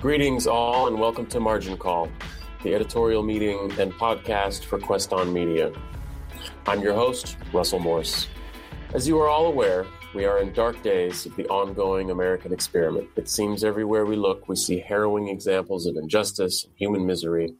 Greetings, all, and welcome to Margin Call, the editorial meeting and podcast for Queston Media. I'm your host, Russell Morse. As you are all aware, we are in dark days of the ongoing American experiment. It seems everywhere we look, we see harrowing examples of injustice and human misery,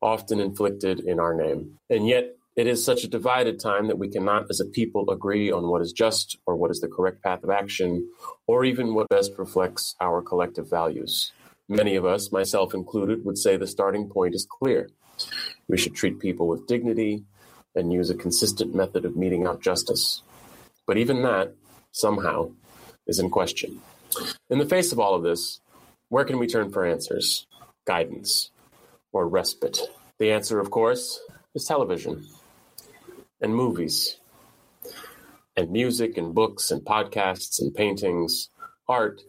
often inflicted in our name. And yet, it is such a divided time that we cannot, as a people, agree on what is just or what is the correct path of action, or even what best reflects our collective values. Many of us, myself included, would say the starting point is clear. We should treat people with dignity and use a consistent method of meting out justice. But even that, somehow, is in question. In the face of all of this, where can we turn for answers, guidance, or respite? The answer, of course, is television and movies and music and books and podcasts and paintings. Art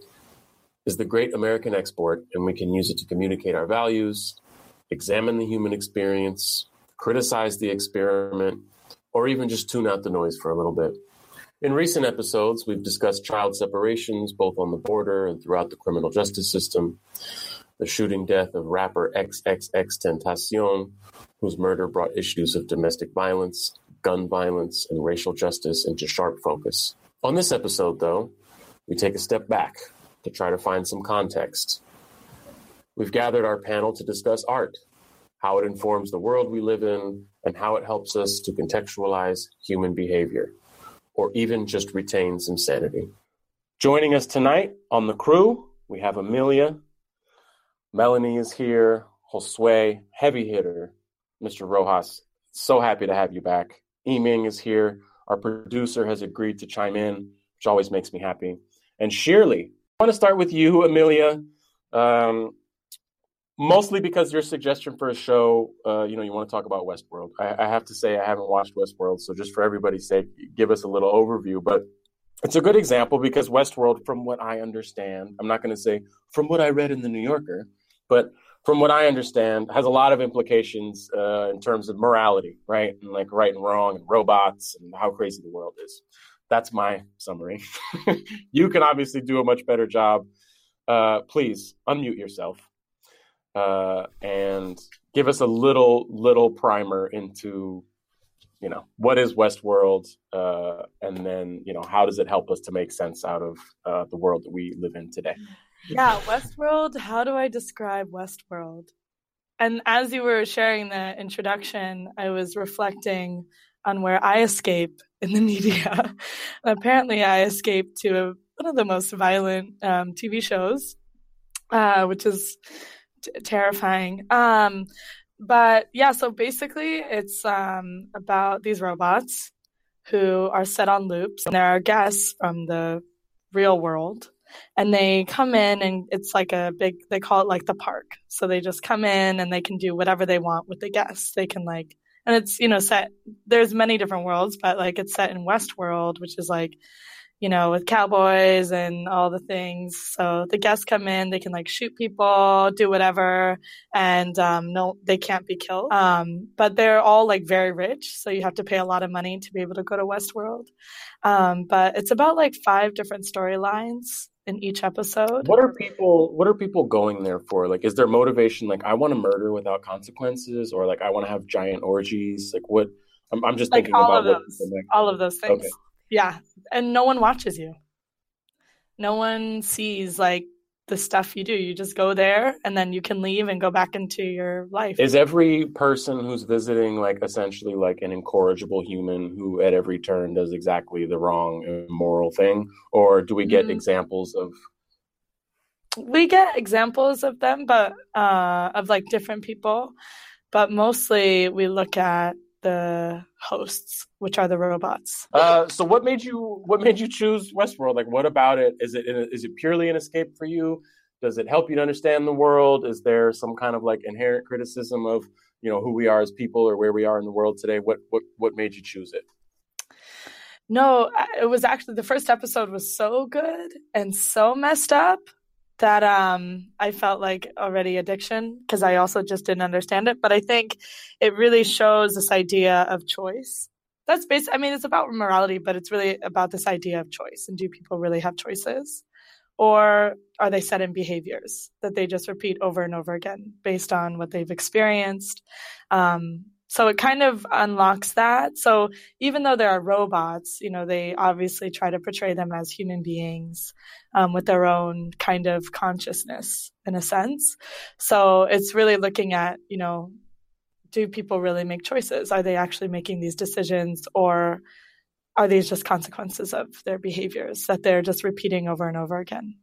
is the great American export, and we can use it to communicate our values, examine the human experience, criticize the experiment, or even just tune out the noise for a little bit. In recent episodes, we've discussed child separations both on the border and throughout the criminal justice system, the shooting death of rapper XXX Tentacion, whose murder brought issues of domestic violence, gun violence, and racial justice into sharp focus. On this episode, though, we take a step back to try to find some context. We've gathered our panel to discuss art, how it informs the world we live in, and how it helps us to contextualize human behavior, or even just retain some sanity. Joining us tonight on the crew, we have Amelia. Melanie is here. Josue, heavy hitter. Mr. Rojas, so happy to have you back. Yiming is here. Our producer has agreed to chime in, which always makes me happy. And Shirley, want to start with you, Amelia. Um, mostly because your suggestion for a show, uh, you know, you want to talk about Westworld. I, I, have to say, I haven't watched Westworld, so just for everybody's sake, give us a little overview. But it's a good example because Westworld, from what I understand, I'm not going to say from what I read in the New Yorker, but from what I understand, has a lot of implications uh, in terms of morality, right? And like right and wrong and robots and how crazy the world is. That's my summary. you can obviously do a much better job. Uh, please unmute yourself uh, and give us a little little primer into you know what is Westworld, uh, and then you know how does it help us to make sense out of uh, the world that we live in today yeah, Westworld. How do I describe Westworld? And as you were sharing the introduction, I was reflecting on where I escape in the media. apparently, I escaped to a, one of the most violent um, TV shows, uh, which is t- terrifying. Um, but yeah, so basically, it's um, about these robots who are set on loops, and there are guests from the real world and they come in and it's like a big they call it like the park so they just come in and they can do whatever they want with the guests they can like and it's you know set there's many different worlds but like it's set in westworld which is like you know with cowboys and all the things. So the guests come in they can like shoot people do whatever and um no they can't be killed. Um but they're all like very rich so you have to pay a lot of money to be able to go to westworld. Um but it's about like five different storylines in each episode. What are people what are people going there for? Like is their motivation like I want to murder without consequences or like I want to have giant orgies? Like what I'm, I'm just like thinking all about of those, all of those things. Okay. Yeah. And no one watches you. No one sees like the stuff you do. You just go there and then you can leave and go back into your life. Is every person who's visiting like essentially like an incorrigible human who at every turn does exactly the wrong immoral thing? Or do we get mm. examples of we get examples of them, but uh of like different people. But mostly we look at the hosts, which are the robots. Uh, so what made you what made you choose Westworld? Like, what about it? Is it is it purely an escape for you? Does it help you to understand the world? Is there some kind of like inherent criticism of you know who we are as people or where we are in the world today? What what what made you choose it? No, it was actually the first episode was so good and so messed up that um, I felt like already addiction because I also just didn't understand it. But I think it really shows this idea of choice. That's based. I mean, it's about morality, but it's really about this idea of choice. And do people really have choices, or are they set in behaviors that they just repeat over and over again based on what they've experienced um, so it kind of unlocks that. So even though there are robots you know they obviously try to portray them as human beings um, with their own kind of consciousness in a sense. So it's really looking at you know do people really make choices? Are they actually making these decisions or are these just consequences of their behaviors that they're just repeating over and over again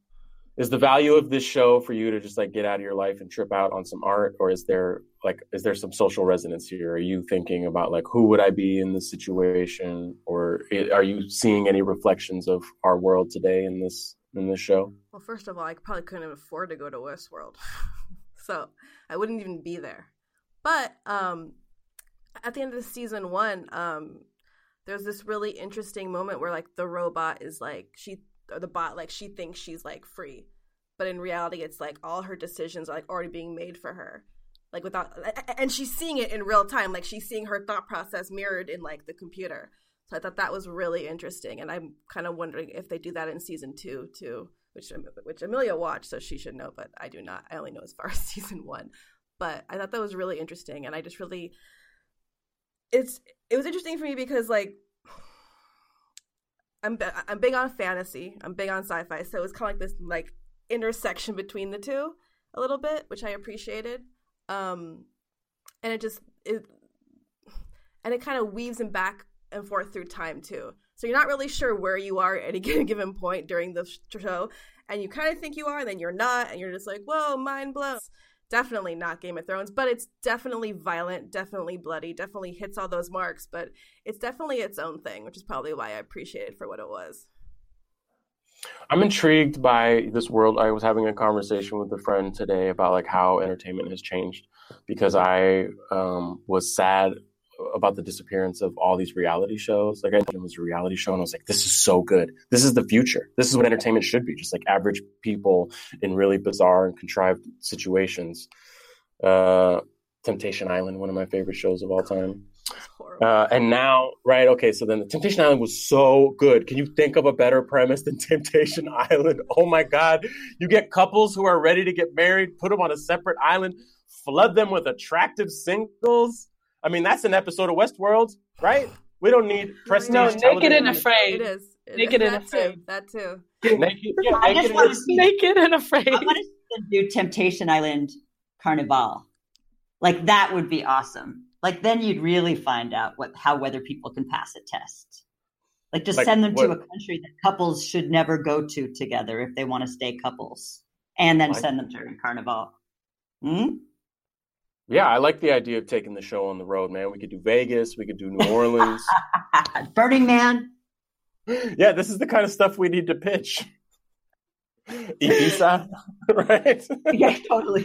is the value of this show for you to just like get out of your life and trip out on some art? Or is there like is there some social resonance here? Are you thinking about like who would i be in this situation? Or are you seeing any reflections of our world today in this in this show? Well first of all i probably couldn't afford to go to westworld. So i wouldn't even be there. But um at the end of season one um there's this really interesting moment where like the robot is like she or the bot like she thinks she's like free. But in reality it's like all her decisions are like already being made for her. Like without and she's seeing it in real time. Like she's seeing her thought process mirrored in like the computer. So i thought that was really interesting. And i'm kind of wondering if they do that in season two too which which amelia watched so she should know but i do not. I only know as far as season one. But i thought that was really interesting. And i just really it's it was interesting for me because like I'm I'm big on fantasy. I'm big on sci-fi, so it's kind of like this like intersection between the two a little bit, which I appreciated. Um, and it just it and it kind of weaves them back and forth through time too. So you're not really sure where you are at any given point during the show, and you kind of think you are, and then you're not, and you're just like, "Whoa, mind blown." Definitely not Game of Thrones, but it's definitely violent, definitely bloody, definitely hits all those marks, but it's definitely its own thing, which is probably why I appreciate it for what it was. I'm intrigued by this world. I was having a conversation with a friend today about like how entertainment has changed because I um, was sad about the disappearance of all these reality shows. Like I it was a reality show, and I was like, "This is so good. This is the future. This is what entertainment should be. Just like average people in really bizarre and contrived situations." Uh, Temptation Island, one of my favorite shows of all time. Uh, and now, right? Okay, so then the Temptation Island was so good. Can you think of a better premise than Temptation Island? Oh my God! You get couples who are ready to get married, put them on a separate island, flood them with attractive singles I mean, that's an episode of Westworld, right? We don't need prestige. No, naked and afraid. It is. It naked is. and afraid. Too. That too. Naked, yeah, I just want to see naked and afraid. I want to do Temptation Island Carnival. Like that would be awesome. Like then you'd really find out what how whether people can pass a test. Like just like, send them what? to a country that couples should never go to together if they want to stay couples, and then like, send them to Carnival. Hmm? Yeah, I like the idea of taking the show on the road, man. We could do Vegas, we could do New Orleans, Burning Man. Yeah, this is the kind of stuff we need to pitch. Ibiza, right? Yeah, totally.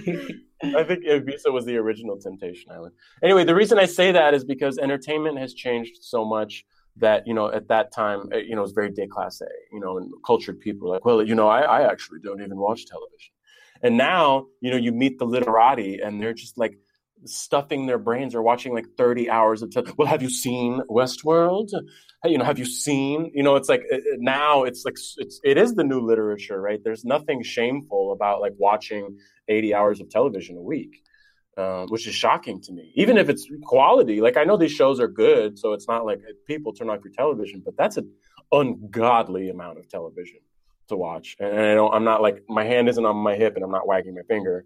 I think Ibiza was the original Temptation Island. Anyway, the reason I say that is because entertainment has changed so much that you know at that time eh, you know it was very déclassé, you know, and cultured people were like, well, you know, I, I actually don't even watch television. And now, you know, you meet the literati and they're just like stuffing their brains or watching like 30 hours of. Well, have you seen Westworld? Hey, you know, have you seen, you know, it's like now it's like, it's, it is the new literature, right? There's nothing shameful about like watching 80 hours of television a week. Uh, which is shocking to me. Even if it's quality, like I know these shows are good, so it's not like people turn off your television, but that's an ungodly amount of television to watch. And I don't, I'm not like my hand isn't on my hip and I'm not wagging my finger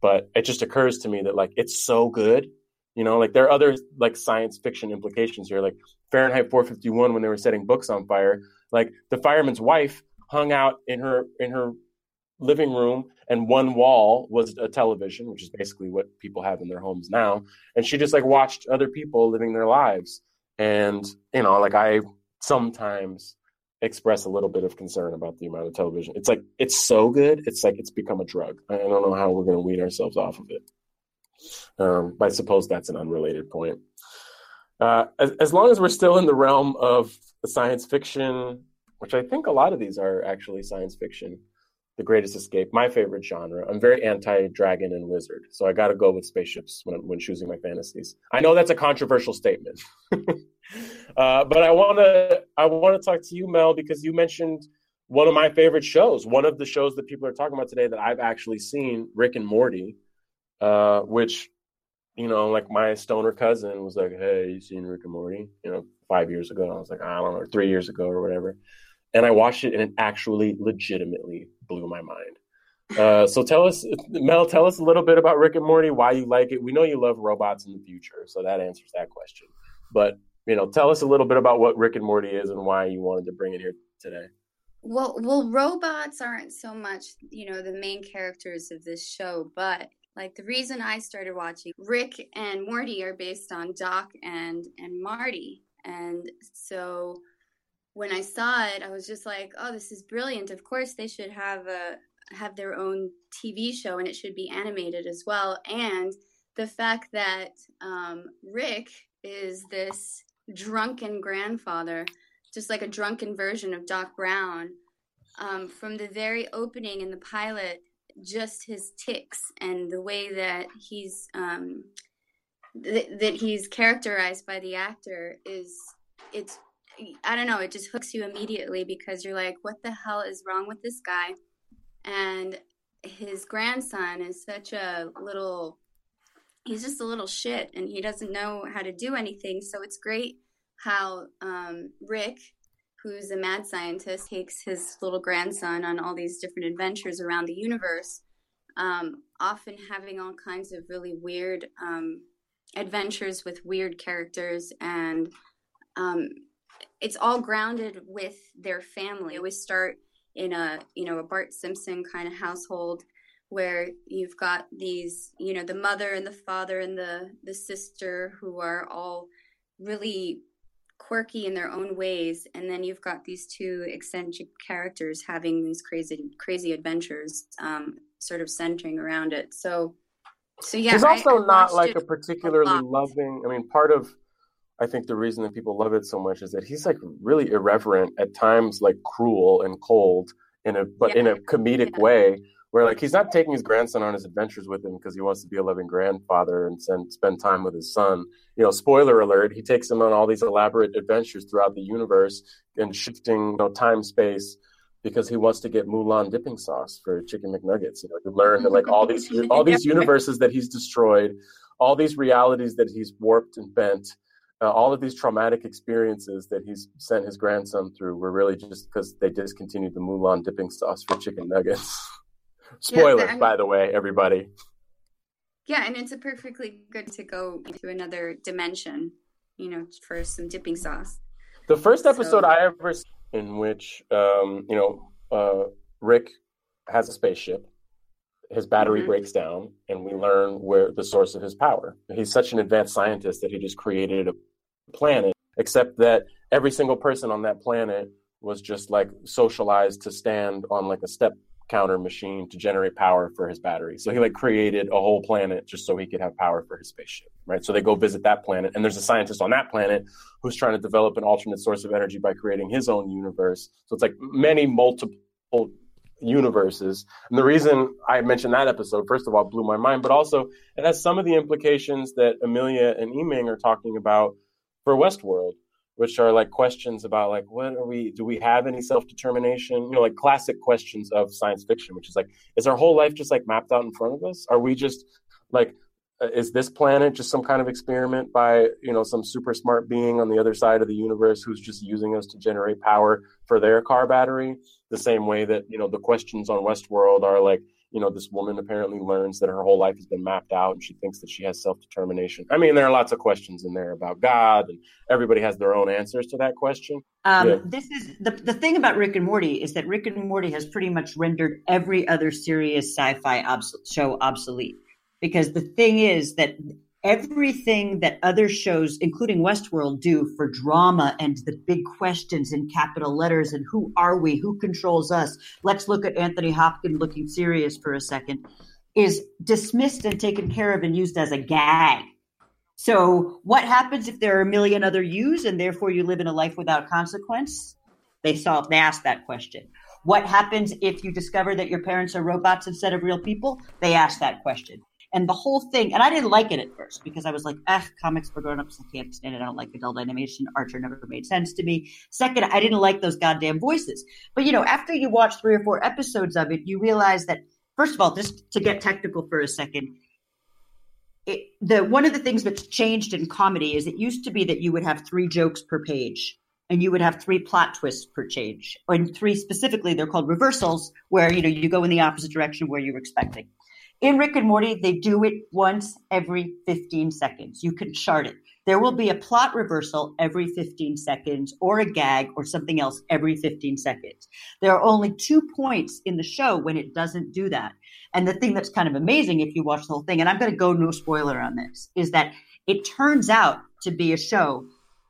but it just occurs to me that like it's so good you know like there are other like science fiction implications here like fahrenheit 451 when they were setting books on fire like the fireman's wife hung out in her in her living room and one wall was a television which is basically what people have in their homes now and she just like watched other people living their lives and you know like i sometimes express a little bit of concern about the amount of television. It's like it's so good. It's like it's become a drug. I don't know how we're going to wean ourselves off of it. Um, I suppose that's an unrelated point. Uh, as, as long as we're still in the realm of science fiction, which I think a lot of these are actually science fiction, The Greatest Escape, my favorite genre. I'm very anti dragon and wizard, so I got to go with spaceships when, when choosing my fantasies. I know that's a controversial statement. Uh, but I want to I want to talk to you, Mel, because you mentioned one of my favorite shows. One of the shows that people are talking about today that I've actually seen, Rick and Morty, uh, which, you know, like my stoner cousin was like, "Hey, you seen Rick and Morty?" You know, five years ago. I was like, I don't know, three years ago or whatever. And I watched it, and it actually, legitimately blew my mind. Uh, so tell us, Mel, tell us a little bit about Rick and Morty, why you like it. We know you love robots in the future, so that answers that question. But you know, tell us a little bit about what Rick and Morty is and why you wanted to bring it here today. Well, well, robots aren't so much, you know, the main characters of this show, but like the reason I started watching Rick and Morty are based on Doc and and Marty, and so when I saw it, I was just like, "Oh, this is brilliant! Of course, they should have a have their own TV show, and it should be animated as well." And the fact that um, Rick is this drunken grandfather, just like a drunken version of Doc Brown. Um, from the very opening in the pilot, just his ticks and the way that he's um, th- that he's characterized by the actor is it's I don't know, it just hooks you immediately because you're like, what the hell is wrong with this guy? And his grandson is such a little he's just a little shit and he doesn't know how to do anything. So it's great how um, Rick, who's a mad scientist, takes his little grandson on all these different adventures around the universe, um, often having all kinds of really weird um, adventures with weird characters and um, it's all grounded with their family. They always start in a you know a Bart Simpson kind of household where you've got these you know the mother and the father and the the sister who are all really quirky in their own ways. And then you've got these two eccentric characters having these crazy crazy adventures um, sort of centering around it. So so yeah it's also I, I not like a particularly a loving i mean part of I think the reason that people love it so much is that he's like really irreverent at times, like cruel and cold in a but yeah. in a comedic yeah. way. Where like he's not taking his grandson on his adventures with him because he wants to be a loving grandfather and send, spend time with his son. You know, spoiler alert: he takes him on all these elaborate adventures throughout the universe and shifting you know, time space because he wants to get Mulan dipping sauce for chicken McNuggets. You know, you learn that like all these all these universes that he's destroyed, all these realities that he's warped and bent uh, all of these traumatic experiences that he's sent his grandson through were really just because they discontinued the Mulan dipping sauce for chicken nuggets. Spoiler, yeah, by the way, everybody. Yeah, and it's a perfectly good to go into another dimension, you know, for some dipping sauce. The first episode so, I ever in which, um, you know, uh, Rick has a spaceship his battery mm-hmm. breaks down and we learn where the source of his power. He's such an advanced scientist that he just created a planet, except that every single person on that planet was just like socialized to stand on like a step counter machine to generate power for his battery. So he like created a whole planet just so he could have power for his spaceship, right? So they go visit that planet and there's a scientist on that planet who's trying to develop an alternate source of energy by creating his own universe. So it's like many multiple universes. And the reason I mentioned that episode, first of all, blew my mind, but also it has some of the implications that Amelia and Yiming are talking about for Westworld, which are like questions about like what are we do we have any self-determination? You know, like classic questions of science fiction, which is like, is our whole life just like mapped out in front of us? Are we just like uh, is this planet just some kind of experiment by you know some super smart being on the other side of the universe who's just using us to generate power for their car battery the same way that you know the questions on westworld are like you know this woman apparently learns that her whole life has been mapped out and she thinks that she has self-determination. I mean there are lots of questions in there about god and everybody has their own answers to that question. Um, yeah. this is the, the thing about rick and morty is that rick and morty has pretty much rendered every other serious sci-fi obs- show obsolete. Because the thing is that everything that other shows, including Westworld, do for drama and the big questions in capital letters and who are we, who controls us, let's look at Anthony Hopkins looking serious for a second, is dismissed and taken care of and used as a gag. So, what happens if there are a million other yous and therefore you live in a life without consequence? They solve, they ask that question. What happens if you discover that your parents are robots instead of real people? They ask that question. And the whole thing, and I didn't like it at first because I was like, ah, comics for grown ups. I can't stand it. I don't like adult animation. Archer never made sense to me. Second, I didn't like those goddamn voices. But you know, after you watch three or four episodes of it, you realize that, first of all, just to get technical for a second, it, the one of the things that's changed in comedy is it used to be that you would have three jokes per page and you would have three plot twists per change and three specifically they're called reversals where you know you go in the opposite direction where you're expecting in rick and morty they do it once every 15 seconds. You can chart it. There will be a plot reversal every 15 seconds or a gag or something else every 15 seconds. There are only two points in the show when it doesn't do that. And the thing that's kind of amazing if you watch the whole thing and i'm going to go no spoiler on this is that it turns out to be a show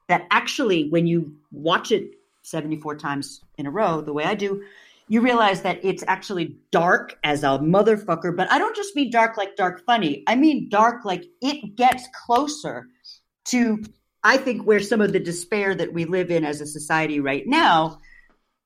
that actually, when you watch it 74 times in a row, the way I do, you realize that it's actually dark as a motherfucker. But I don't just mean dark like dark funny. I mean dark like it gets closer to, I think, where some of the despair that we live in as a society right now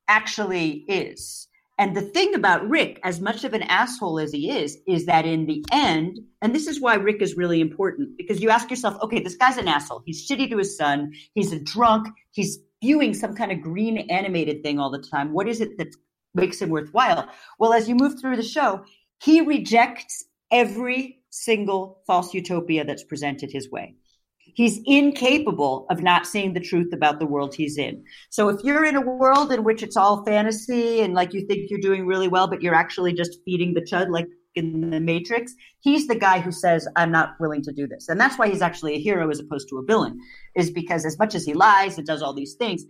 actually is. And the thing about Rick, as much of an asshole as he is, is that in the end, and this is why Rick is really important, because you ask yourself, okay, this guy's an asshole. He's shitty to his son. He's a drunk. He's viewing some kind of green animated thing all the time. What is it that makes him worthwhile? Well, as you move through the show, he rejects every single false utopia that's presented his way. He's incapable of not seeing the truth about the world he's in. So if you're in a world in which it's all fantasy and like you think you're doing really well, but you're actually just feeding the chud like in the Matrix, he's the guy who says, I'm not willing to do this. And that's why he's actually a hero as opposed to a villain, is because as much as he lies and does all these things,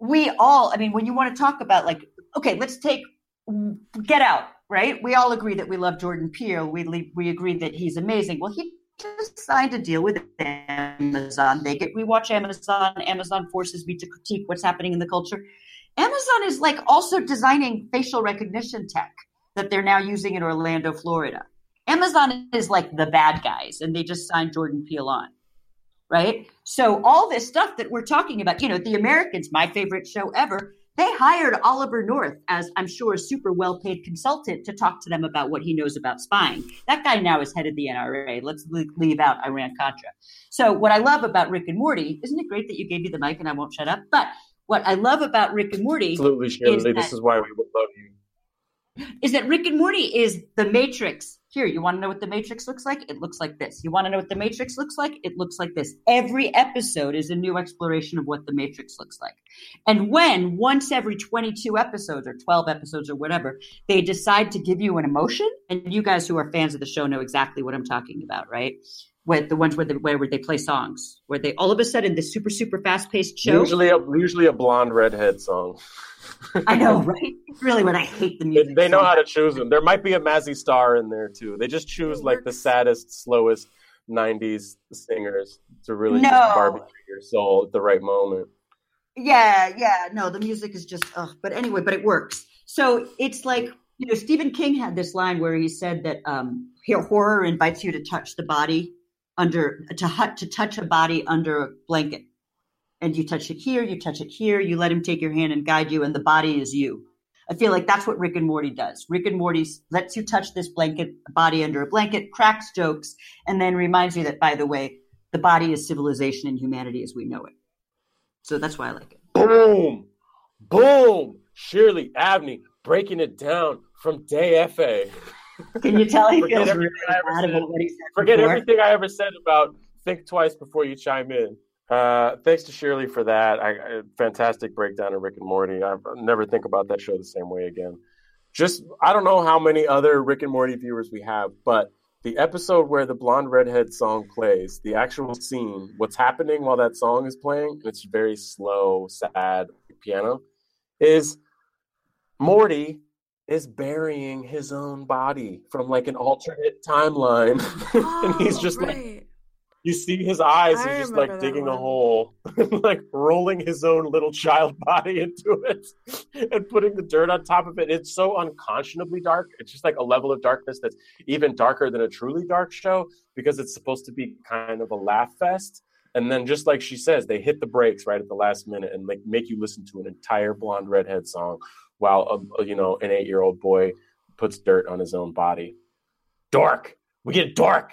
we all, I mean, when you want to talk about like, okay, let's take Get Out, right? We all agree that we love Jordan Peele. We, we agree that he's amazing. Well, he just signed a deal with Amazon. They get we watch Amazon. Amazon forces me to critique what's happening in the culture. Amazon is like also designing facial recognition tech that they're now using in Orlando, Florida. Amazon is like the bad guys, and they just signed Jordan Peele on. Right? So all this stuff that we're talking about, you know, The Americans, my favorite show ever, they hired Oliver North as, I'm sure, a super well paid consultant to talk to them about what he knows about spying. That guy now is head of the NRA. Let's leave out Iran Contra. So, what I love about Rick and Morty, isn't it great that you gave me the mic and I won't shut up? But what I love about Rick and Morty. Absolutely, Shirley. Is this is why we would love you. Is that Rick and Morty is the Matrix here, you want to know what the Matrix looks like? It looks like this. You want to know what the Matrix looks like? It looks like this. Every episode is a new exploration of what the Matrix looks like. And when once every 22 episodes or 12 episodes or whatever, they decide to give you an emotion, and you guys who are fans of the show know exactly what I'm talking about, right? With the ones where they, where they play songs, where they all of a sudden this super super fast paced show. Usually, a, usually a blonde redhead song. I know, right? It's really when I hate the music. They, they know how to choose them. There might be a Mazzy Star in there too. They just choose like the saddest, slowest '90s singers to really no. barbecue your soul at the right moment. Yeah, yeah. No, the music is just. Oh, but anyway, but it works. So it's like you know, Stephen King had this line where he said that um, horror invites you to touch the body under to hut to touch a body under a blanket and you touch it here, you touch it here, you let him take your hand and guide you, and the body is you. I feel like that's what Rick and Morty does. Rick and Morty lets you touch this blanket, body under a blanket, cracks jokes, and then reminds you that, by the way, the body is civilization and humanity as we know it. So that's why I like it. Boom! Boom! Shirley Abney breaking it down from Day FA. Can you tell he feels really bad about what he said? Forget before? everything I ever said about think twice before you chime in. Uh, thanks to Shirley for that. I, I, fantastic breakdown of Rick and Morty. I never think about that show the same way again. Just I don't know how many other Rick and Morty viewers we have, but the episode where the blonde redhead song plays, the actual scene, what's happening while that song is playing, it's very slow, sad piano, is Morty is burying his own body from like an alternate timeline, oh, and he's just right. like you see his eyes he's just like digging one. a hole, like rolling his own little child body into it and putting the dirt on top of it. It's so unconscionably dark. It's just like a level of darkness that's even darker than a truly dark show because it's supposed to be kind of a laugh fest. And then, just like she says, they hit the brakes right at the last minute and like make you listen to an entire blonde redhead song while a, you know an eight year old boy puts dirt on his own body. Dark We get dark.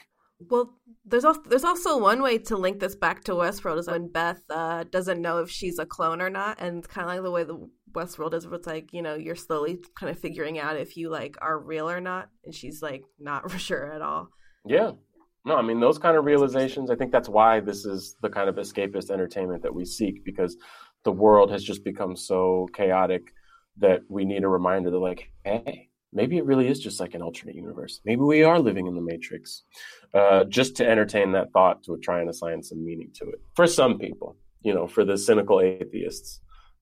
Well, there's also there's also one way to link this back to Westworld is when Beth uh, doesn't know if she's a clone or not, and it's kind of like the way the Westworld is, where it's like you know you're slowly kind of figuring out if you like are real or not, and she's like not for sure at all. Yeah, no, I mean those kind of realizations. I think that's why this is the kind of escapist entertainment that we seek because the world has just become so chaotic that we need a reminder that like, hey, maybe it really is just like an alternate universe. Maybe we are living in the Matrix. Uh, just to entertain that thought, to try and assign some meaning to it. For some people, you know, for the cynical atheists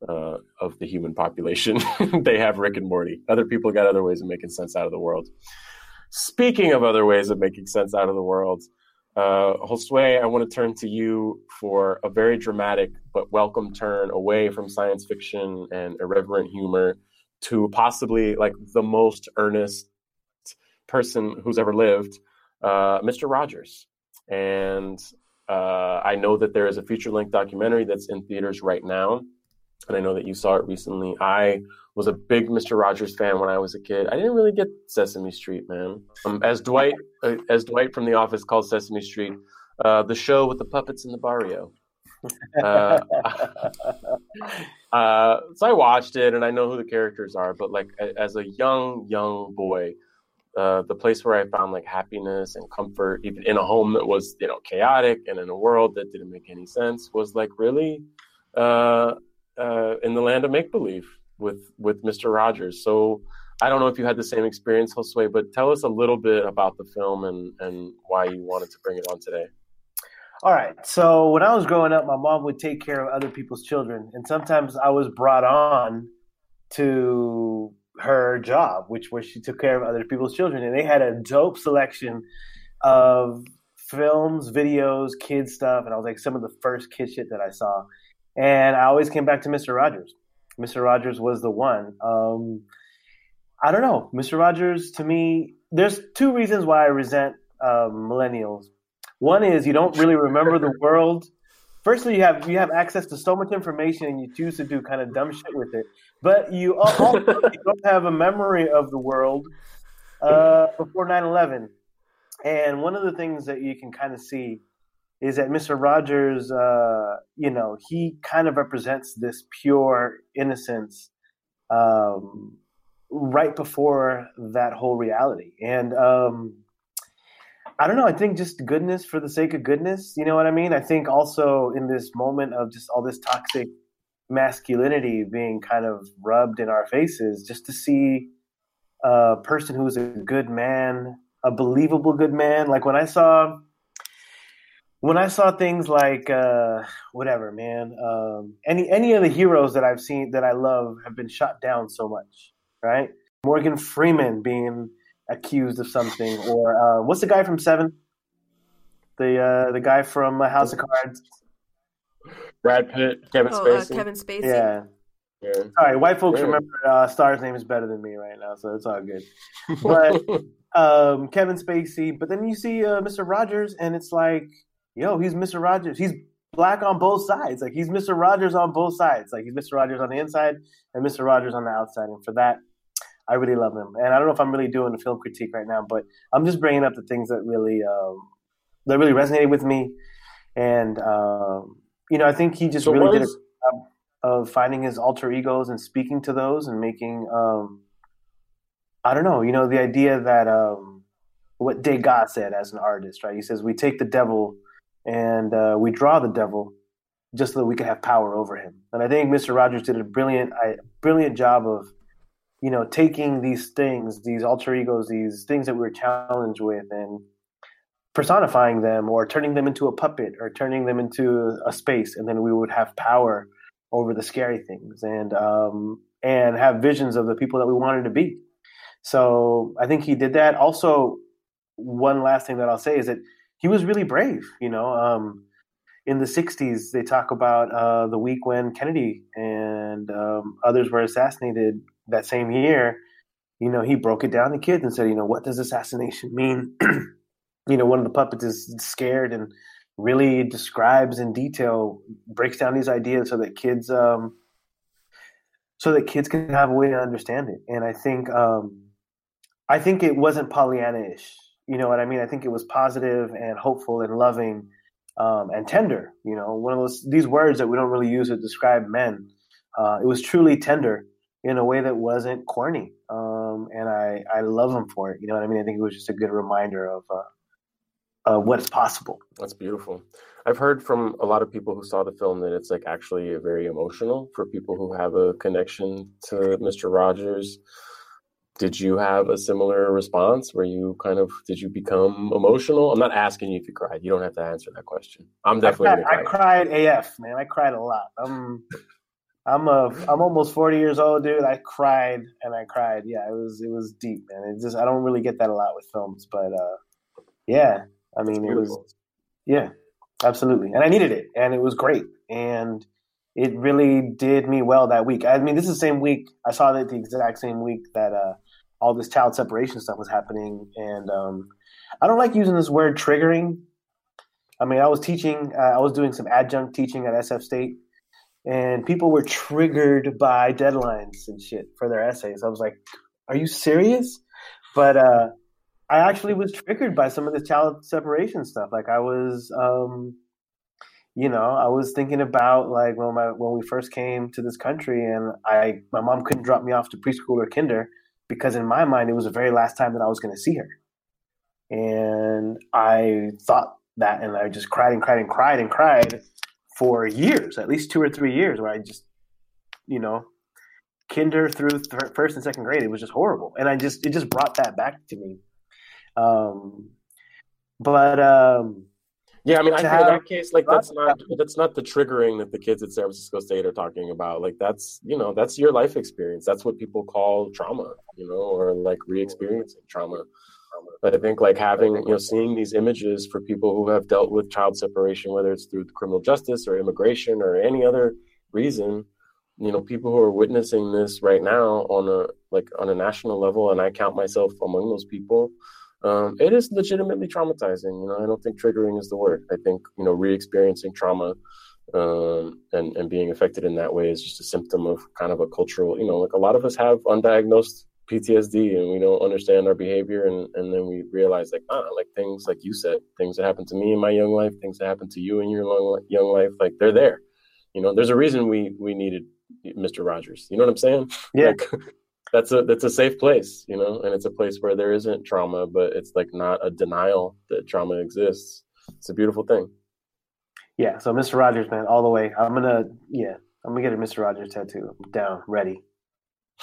uh, of the human population, they have Rick and Morty. Other people got other ways of making sense out of the world. Speaking of other ways of making sense out of the world, uh, Josue, I want to turn to you for a very dramatic but welcome turn away from science fiction and irreverent humor to possibly like the most earnest person who's ever lived, uh, Mr. Rogers. And uh, I know that there is a feature length documentary that's in theaters right now. And I know that you saw it recently. I was a big Mr. Rogers fan when I was a kid. I didn't really get Sesame Street, man. Um, as Dwight, uh, as Dwight from The Office called Sesame Street, uh, the show with the puppets in the barrio. Uh, so I watched it, and I know who the characters are. But like as a young, young boy, uh, the place where I found like happiness and comfort, even in a home that was you know chaotic and in a world that didn't make any sense, was like really uh, uh, in the land of make believe with with Mr. Rogers. So I don't know if you had the same experience, Josue, but tell us a little bit about the film and and why you wanted to bring it on today. All right. So when I was growing up, my mom would take care of other people's children, and sometimes I was brought on to her job, which was she took care of other people's children, and they had a dope selection of films, videos, kids stuff, and I was like some of the first kid shit that I saw, and I always came back to Mister Rogers. Mister Rogers was the one. Um, I don't know, Mister Rogers. To me, there's two reasons why I resent um, millennials one is you don't really remember the world. Firstly, you have you have access to so much information, and you choose to do kind of dumb shit with it. But you also you don't have a memory of the world uh, before 9-11. And one of the things that you can kind of see is that Mr. Rogers, uh, you know, he kind of represents this pure innocence um, right before that whole reality. And um, I don't know. I think just goodness for the sake of goodness. You know what I mean? I think also in this moment of just all this toxic masculinity being kind of rubbed in our faces, just to see a person who's a good man, a believable good man. Like when I saw when I saw things like uh, whatever, man, um, any any of the heroes that I've seen that I love have been shot down so much, right? Morgan Freeman being accused of something, or uh, what's the guy from Seven? The uh, the guy from uh, House of Cards. Brad Pitt, Kevin oh, Spacey. Uh, Kevin Spacey. Yeah. Yeah. Sorry, white folks Yeah. remember uh, Star's name is better than me right now, so it's all good. But um, Kevin Spacey, but then you see uh, Mr. Rogers, and it's like, yo, he's Mr. Rogers. He's black on both sides. Like he's Mr. Rogers on both sides. Like he's Mr. Rogers on the inside and Mr. Rogers on the outside. And for that, I really love him. And I don't know if I'm really doing a film critique right now, but I'm just bringing up the things that really um, that really resonated with me. And um, you know, I think he just So really did a job of finding his alter egos and speaking to those and making um, I don't know, you know, the idea that um, what Degas said as an artist, right? He says we take the devil and uh, we draw the devil just so that we can have power over him. And I think Mr. Rogers did a brilliant, I, brilliant job of, you know, taking these things, these alter egos, these things that we were challenged with, and personifying them, or turning them into a puppet, or turning them into a space, and then we would have power over the scary things, and um, and have visions of the people that we wanted to be. So I think he did that. Also, one last thing that I'll say is that he was really brave. You know, um, in the '60s, they talk about uh, the week when Kennedy and um, others were assassinated that same year. You know, he broke it down to kids and said, you know, what does assassination mean? you know, one of the puppets is scared and really describes in detail, breaks down these ideas so that kids, um, so that kids can have a way to understand it. And I think, um, I think it wasn't Pollyanna-ish. You know what I mean? I think it was positive and hopeful and loving um, and tender. You know, one of those these words that we don't really use to describe men. Uh, it was truly tender in a way that wasn't corny, um, and I I love him for it. You know what I mean? I think it was just a good reminder of uh, uh, what's possible. That's beautiful. I've heard from a lot of people who saw the film that it's like actually very emotional for people who have a connection to Mr. Rogers. Did you have a similar response where you kind of did you become emotional? I'm not asking you if you cried. You don't have to answer that question. I'm definitely I cried, I cried AF, man. I cried a lot. I'm I'm a I'm almost 40 years old, dude. I cried and I cried. Yeah, it was it was deep, man. It just I don't really get that a lot with films, but uh yeah, I mean it was yeah. Absolutely. And I needed it and it was great. And it really did me well that week. I mean, this is the same week I saw it the exact same week that uh, all this child separation stuff was happening. And um, I don't like using this word triggering. I mean, I was teaching, uh, I was doing some adjunct teaching at SF State, and people were triggered by deadlines and shit for their essays. I was like, are you serious? But uh, I actually was triggered by some of the child separation stuff. Like I was, um, you know, I was thinking about like when my when we first came to this country, and I my mom couldn't drop me off to preschool or kinder because in my mind it was the very last time that I was going to see her, and I thought that, and I just cried and cried and cried and cried for years, at least two or three years, where I just, you know, kinder through th- first and second grade, it was just horrible, and I just it just brought that back to me um, but um, yeah, I mean, I think in that case, like that's not that's not the triggering that the kids at San Francisco State are talking about. Like that's you know that's your life experience. That's what people call trauma, you know, or like re-experiencing trauma. But I think like having you know seeing these images for people who have dealt with child separation, whether it's through criminal justice or immigration or any other reason, you know, people who are witnessing this right now on a like on a national level, and I count myself among those people um, it is legitimately traumatizing. You know, I don't think triggering is the word. I think you know, re-experiencing trauma um, and and being affected in that way is just a symptom of kind of a cultural. You know, like a lot of us have undiagnosed PTSD and we don't understand our behavior, and and then we realize like ah, like things like you said, things that happened to me in my young life, things that happened to you in your long, young life, like they're there. You know, there's a reason we we needed Mr. Rogers. You know what I'm saying? Yeah. Like, that's a that's a safe place, you know, and it's a place where there isn't trauma, but it's like not a denial that trauma exists. It's a beautiful thing. Yeah. So Mr. Rogers, man, all the way. I'm gonna yeah, I'm gonna get a Mr. Rogers tattoo. Down, ready.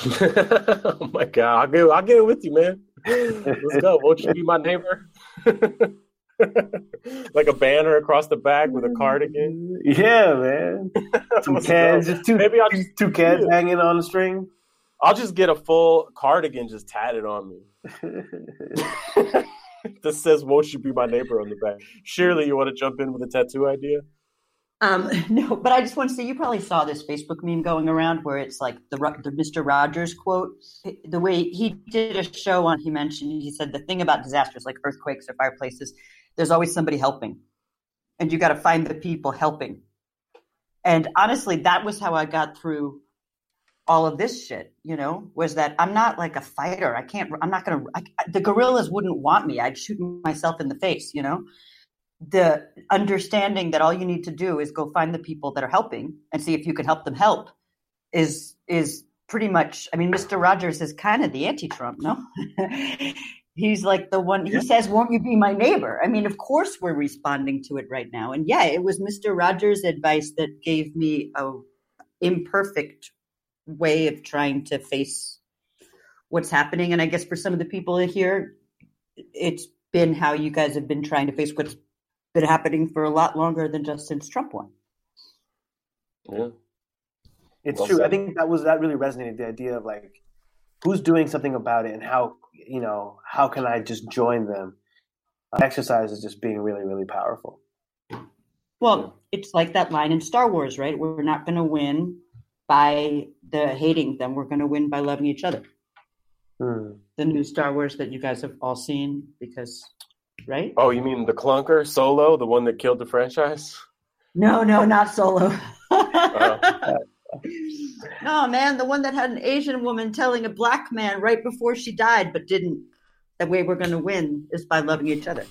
oh my god, I'll get I'll get it with you, man. Let's go. Won't you be my neighbor? like a banner across the back with a cardigan. Yeah, man. Two cans, just two, maybe I'll just two cans hanging on the string. I'll just get a full cardigan just tatted on me. that says "Won't you be my neighbor" on the back. Shirley you want to jump in with a tattoo idea? Um, no, but I just want to say you probably saw this Facebook meme going around where it's like the the Mr. Rogers quote. The way he did a show on, he mentioned he said the thing about disasters like earthquakes or fireplaces, there's always somebody helping, and you got to find the people helping. And honestly, that was how I got through all of this shit, you know, was that I'm not like a fighter. I can't, I'm not going to, the guerrillas wouldn't want me. I'd shoot myself in the face, you know? The understanding that all you need to do is go find the people that are helping and see if you can help them help is, is pretty much, I mean, Mr. Rogers is kind of the anti Trump, no? He's like the one, he says, Won't you be my neighbor? I mean, of course we're responding to it right now. And yeah, it was Mr. Rogers' advice that gave me a imperfect way of trying to face what's happening. And I guess for some of the people here, it's been how you guys have been trying to face what's been happening for a lot longer than just since Trump won. Yeah. It's well true. Said. I think that was that really resonated the idea of like who's doing something about it and how you know how can I just join them. Uh, exercise is just being really really powerful. Well, it's like that line in Star Wars, right? We're not going to win by the hating them. We're going to win by loving each other. Hmm. The new Star Wars that you guys have all seen, because right? Oh, you mean the clunker Solo, the one that killed the franchise? No, no, not Solo. oh. no, man, the one that had an Asian woman telling a black man right before she died, but didn't. the way we're going to win is by loving each other.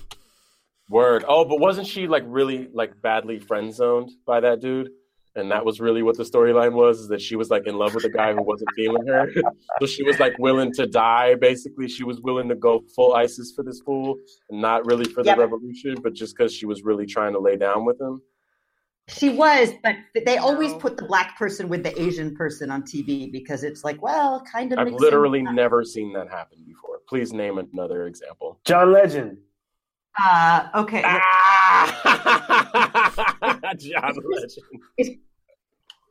Word. Oh, but wasn't she like really like badly friend zoned by that dude? And that was really what the storyline was, is that she was like in love with a guy who wasn't feeling her. so she was like willing to die, basically. She was willing to go full ISIS for this fool and not really for the Yep. revolution, but just because she was really trying to lay down with him. She was, but they always put the black person with the Asian person on TV because it's like, well, kind of. I've literally sense. never seen that happen before. Please name another example. John Legend. Uh, okay. Ah! John Legend.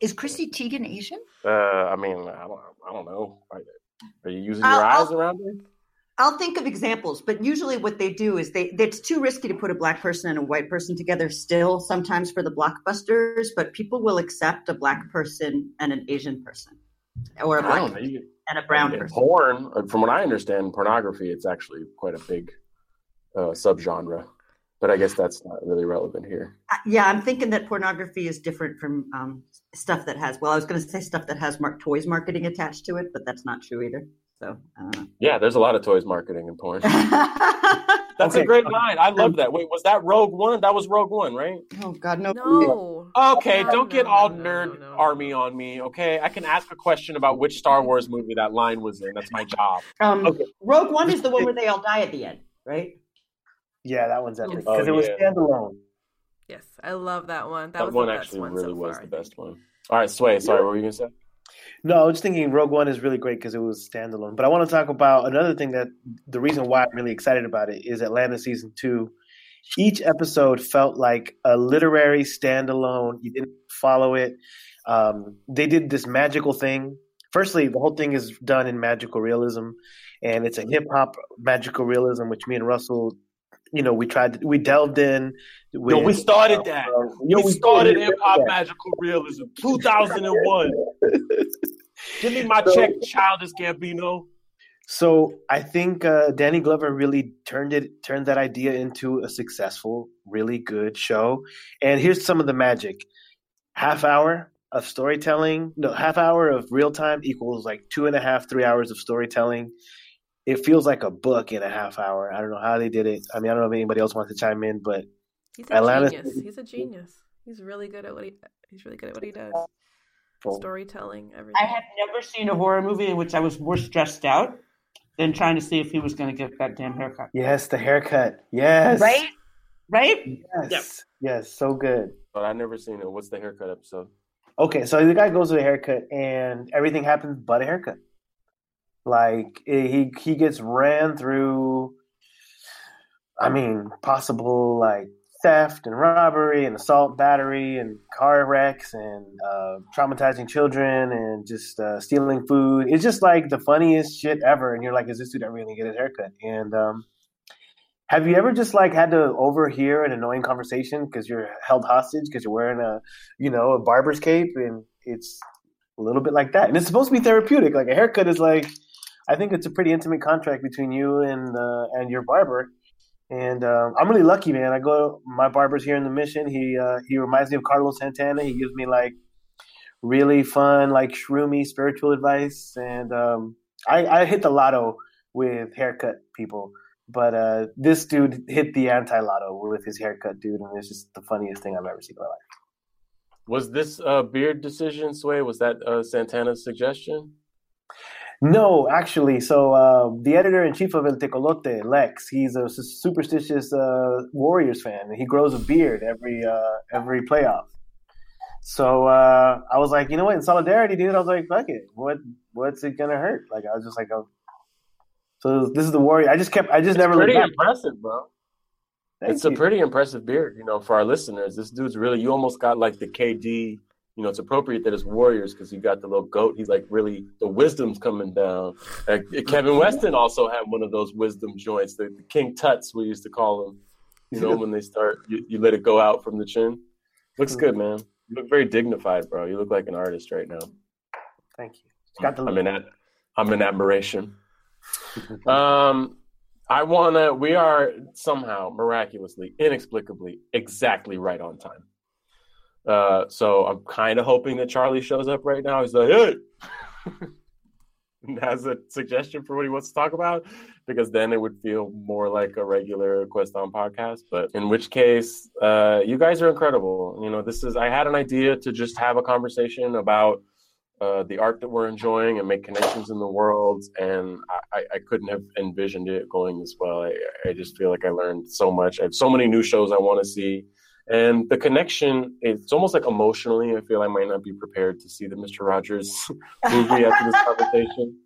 Is Chrissy Teigen Asian? Uh, I mean, I don't, I don't know. Are you using I'll- your eyes I'll- around it? I'll think of examples, but usually what they do is they it's too risky to put a black person and a white person together still sometimes for the blockbusters, but people will accept a black person and an Asian person. Or a black know. You, and a brown person. porn, uh, from what I understand, pornography, it's actually quite a big uh, subgenre. But I guess that's not really relevant here. Yeah, I'm thinking that pornography is different from um, stuff that has. Well, I was going to say stuff that has mar- toys marketing attached to it, but that's not true either. So, uh, Yeah, there's a lot of toys marketing in porn. That's Okay. a great line. I love that. Wait, was that Rogue One? That was Rogue One, right? Oh God, no, No. Okay, No, don't get no, all no, nerd no, no, army no. on me. Okay, I can ask a question about which Star Wars movie that line was in. That's my job. Um, Okay. Rogue One is the one where they all die at the end, right? Yeah, that one's epic Oh, because it was yeah. standalone. Yes, I love that one. That, That, was one the best actually one really so was far, the best one. All right, Sway. Sorry, what were you gonna say? No, I was just thinking Rogue One is really great because it was standalone. But I want to talk about another thing that the reason why I'm really excited about it is Atlanta season two. Each episode felt like a literary standalone. You didn't follow it. Um, they did this magical thing. Firstly, the whole thing is done in magical realism, and it's a hip hop magical realism, which me and Russell, you know, we tried. We delved in. Yo, we started that. Uh, yo, we started hip hop magical realism, 2001. Give me my So- check, childish Gambino. So I think uh, Danny Glover really turned it turned that idea into a successful, really good show. And here's some of the magic: half hour of storytelling, no, half hour of real time equals like two and a half, three hours of storytelling. It feels like a book in a half hour. I don't know how they did it. I mean, I don't know if anybody else wants to chime in, but He's a Atlanta- genius. He's a genius. He's really good at what he. He's really good at what he does. Storytelling, everything. I have never seen a horror movie in which I was more stressed out than trying to see if he was going to get that damn haircut. yes, the haircut, yes, Right? Right? yes, yes, so good. But I've never seen it. What's the haircut episode? Okay, so the guy goes to a haircut and everything happens but a haircut. Like eh, he he gets ran through. I mean, possible like theft and robbery and assault, battery and car wrecks and uh, traumatizing children and just uh, stealing food. It's just like the funniest shit ever. And you're like, is this dude ever gonna get his haircut? And um, have you ever just like had to overhear an annoying conversation because you're held hostage because you're wearing a, you know, a barber's cape and it's a little bit like that. And it's supposed to be therapeutic. Like a haircut is like, I think it's a pretty intimate contract between you and uh, and your barber. And um, I'm really lucky, man. I go, my barber's here in the Mission. He uh, he reminds me of Carlos Santana. He gives me like really fun, like shroomy spiritual advice. And um, I, I hit the lotto with haircut people. But uh, this dude hit the anti lotto with his haircut, dude, and it's just the funniest thing I've ever seen in my life. Was this uh, beard decision, Sway? Was that uh, Santana's suggestion? No, actually, so uh, the editor in chief of El Tecolote, Lex, he's a superstitious uh, Warriors fan. He grows a beard every uh, every playoff. So uh, I was like, you know what? In solidarity, dude, I was like, fuck it. What what's it gonna hurt? Like I was just like, oh. So this is the Warrior. I just kept. I just It's never looked pretty back. impressive, bro. Thank it's a pretty impressive beard, you know, for our listeners. This dude's really, you almost got like the KD, you know, it's appropriate that it's Warriors because you got the little goat. He's like really, the wisdom's coming down. Like, Kevin Weston also had one of those wisdom joints, the, the King Tuts, we used to call them, you know, when they start, you, you let it go out from the chin. Looks good, man. You look very dignified, bro. You look like an artist right now. Thank you. Got the I'm in. I'm in admiration. Um, I wanna. We are somehow miraculously, inexplicably, exactly right on time. Uh, so I'm kind of hoping that Charlie shows up right now. He's like, "Hey, has a suggestion for what he wants to talk about, because then it would feel more like a regular Quest on podcast. But in which case, uh, you guys are incredible. You know, this is I had an idea to just have a conversation about uh, the art that we're enjoying and make connections in the world. And I, I couldn't have envisioned it going as well. I, I just feel like I learned so much. I have so many new shows I want to see. And the connection, it's almost like emotionally, I feel I might not be prepared to see the Mr. Rogers movie after this conversation.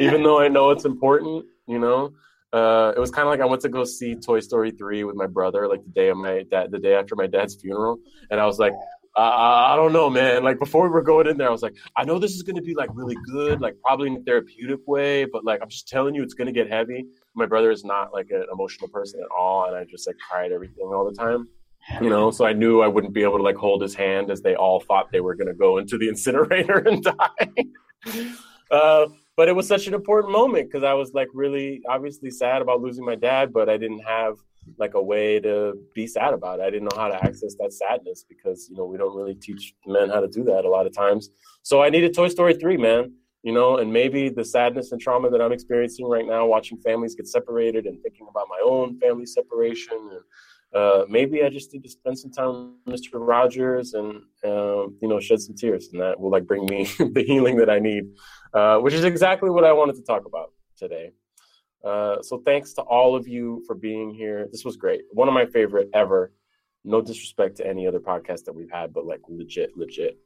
Even though I know it's important, you know. Uh, it was kind of like I went to go see Toy Story 3 with my brother, like the day of my dad, the day after my dad's funeral. And I was like, uh, I don't know, man. Like before we were going in there, I was like, I know this is going to be like really good, like probably in a therapeutic way, but like I'm just telling you, it's going to get heavy. My brother is not like an emotional person at all, and I just like cried everything all the time, you know. So I knew I wouldn't be able to like hold his hand as they all thought they were going to go into the incinerator and die. uh, but it was such an important moment because I was like really obviously sad about losing my dad, but I didn't have like a way to be sad about it. I didn't know how to access that sadness because you know we don't really teach men how to do that a lot of times. So I needed Toy Story three, man. You know, and maybe the sadness and trauma that I'm experiencing right now, watching families get separated and thinking about my own family separation, and uh, maybe I just need to spend some time with Mr. Rogers and um, you know shed some tears, and that will like bring me the healing that I need, uh, which is exactly what I wanted to talk about today. Uh, so thanks to all of you for being here. This was great. One of my favorite ever. No disrespect to any other podcast that we've had, but like legit, legit.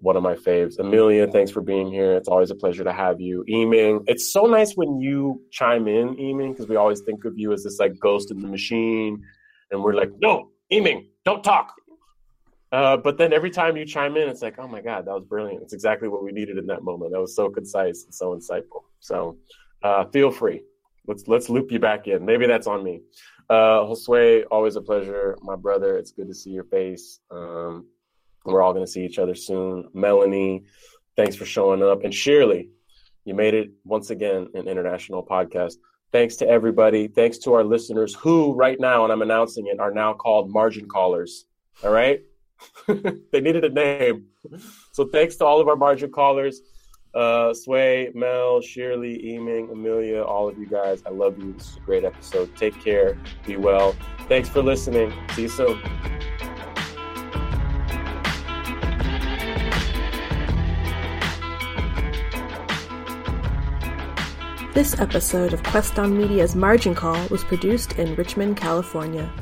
One of my faves. Amelia, thanks for being here. It's always a pleasure to have you. Yiming, it's so nice when you chime in, Yiming, because we always think of you as this like ghost in the machine. And we're like, no, Yiming, don't talk. Uh, but then every time you chime in, it's like, oh my God, that was brilliant. It's exactly what we needed in that moment. That was so concise and so insightful. So uh, feel free let's let's loop you back in. Maybe that's on me. Uh, Josue, always a pleasure, my brother. It's good to see your face. Um, we're all going to see each other soon. Melanie, thanks for showing up, and Shirley, you made it once again an international podcast. Thanks to everybody. Thanks to our listeners who, right now, and I'm announcing it, are now called margin callers. All right, they needed a name, so thanks to all of our margin callers. Uh, Sway, Mel, Shirley, Yiming, Amelia, all of you guys, I love you. This is a great episode. Take care. Be well. Thanks for listening. See you soon. This episode of Quest on Media's Margin Call was produced in Richmond, California.